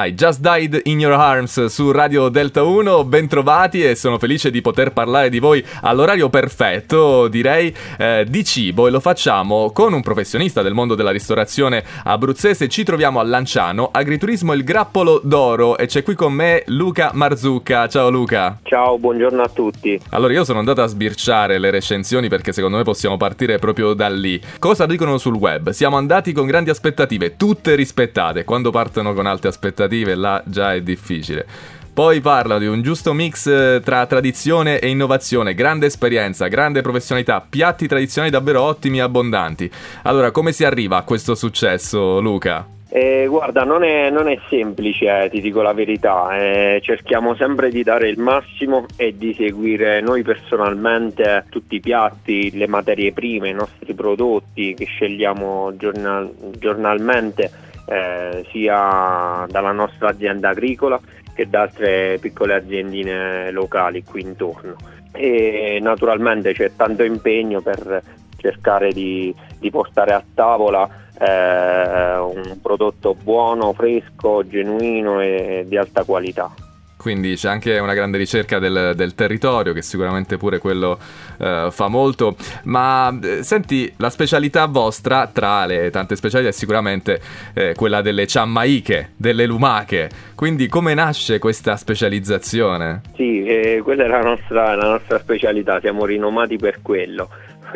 I Just Died in Your Arms su Radio Delta 1, bentrovati e sono felice di poter parlare di voi all'orario perfetto, direi, eh, di cibo e lo facciamo con un professionista del mondo della ristorazione abruzzese. Ci troviamo a Lanciano, Agriturismo Il Grappolo d'Oro e c'è qui con me Luca Marzucca. Ciao Luca. Ciao, buongiorno a tutti. Allora io sono andato a sbirciare le recensioni perché secondo me possiamo partire proprio da lì. Cosa dicono sul web? Siamo andati con grandi aspettative, tutte rispettate. Quando partono con alte aspettative aspettative, là già è difficile. Poi parla di un giusto mix eh, tra tradizione e innovazione, grande esperienza, grande professionalità, piatti tradizionali davvero ottimi e abbondanti. Allora, come si arriva a questo successo, Luca? Eh, guarda, non è, non è semplice, eh, ti dico la verità. Eh, cerchiamo sempre di dare il massimo e di seguire noi personalmente tutti i piatti, le materie prime, i nostri prodotti che scegliamo giornal- giornalmente eh, sia dalla nostra azienda agricola che da altre piccole aziendine locali qui intorno. E naturalmente c'è tanto impegno per cercare di, di portare a tavola eh, un prodotto buono, fresco, genuino e di alta qualità quindi c'è anche una grande ricerca del, del territorio che sicuramente pure quello eh, fa molto. Ma eh, senti la specialità vostra tra le tante specialità è sicuramente eh, quella delle ciammaiche delle lumache. Quindi come nasce questa specializzazione? Sì, eh, quella è la nostra, la nostra specialità siamo rinomati per quello.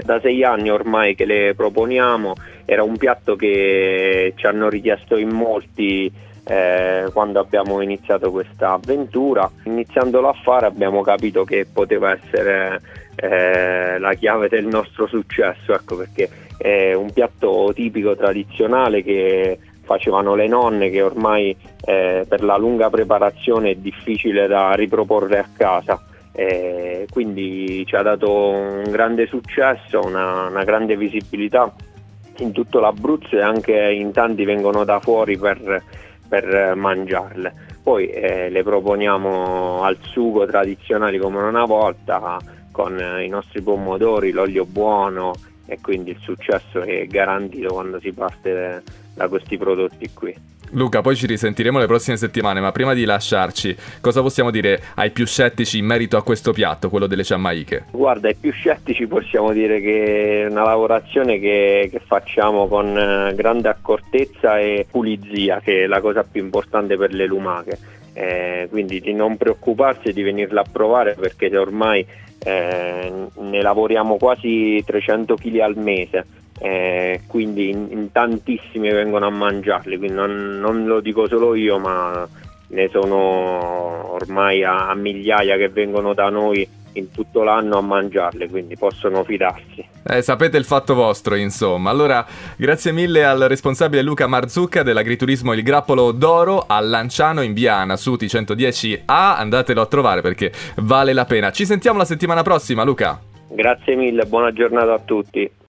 Da sei anni ormai che le proponiamo era un piatto che ci hanno richiesto in molti eh, quando abbiamo iniziato questa avventura. Iniziandolo a fare abbiamo capito che poteva essere eh, la chiave del nostro successo, ecco, perché è un piatto tipico tradizionale che facevano le nonne che ormai eh, per la lunga preparazione è difficile da riproporre a casa. Eh, quindi ci ha dato un grande successo, una, una grande visibilità in tutto l'Abruzzo e anche in tanti vengono da fuori per per mangiarle. Poi eh, le proponiamo al sugo tradizionale come una volta con i nostri pomodori, l'olio buono e quindi il successo è garantito quando si parte da questi prodotti qui. Luca, poi ci risentiremo le prossime settimane, ma prima di lasciarci, cosa possiamo dire ai più scettici in merito a questo piatto, quello delle ciammaiche? Guarda, ai più scettici possiamo dire che è una lavorazione che, che facciamo con eh, grande accortezza e pulizia, che è la cosa più importante per le lumache. Eh, quindi di non preoccuparsi di venirla a provare perché ormai eh, ne lavoriamo quasi 300 kg al mese eh, quindi in, in, tantissimi vengono a mangiarli, quindi non, non, lo dico solo io, ma ne sono ormai a, a, migliaia che vengono da noi in tutto l'anno a mangiarle, quindi possono fidarsi. Eh, sapete il fatto vostro, insomma. Allora, grazie mille al responsabile Luca Marzucca dell'agriturismo Il Grappolo d'Oro a Lanciano in via Nasuti 110A. Andatelo a trovare perché vale la pena. Ci sentiamo la settimana prossima, Luca. Grazie mille, buona giornata a tutti.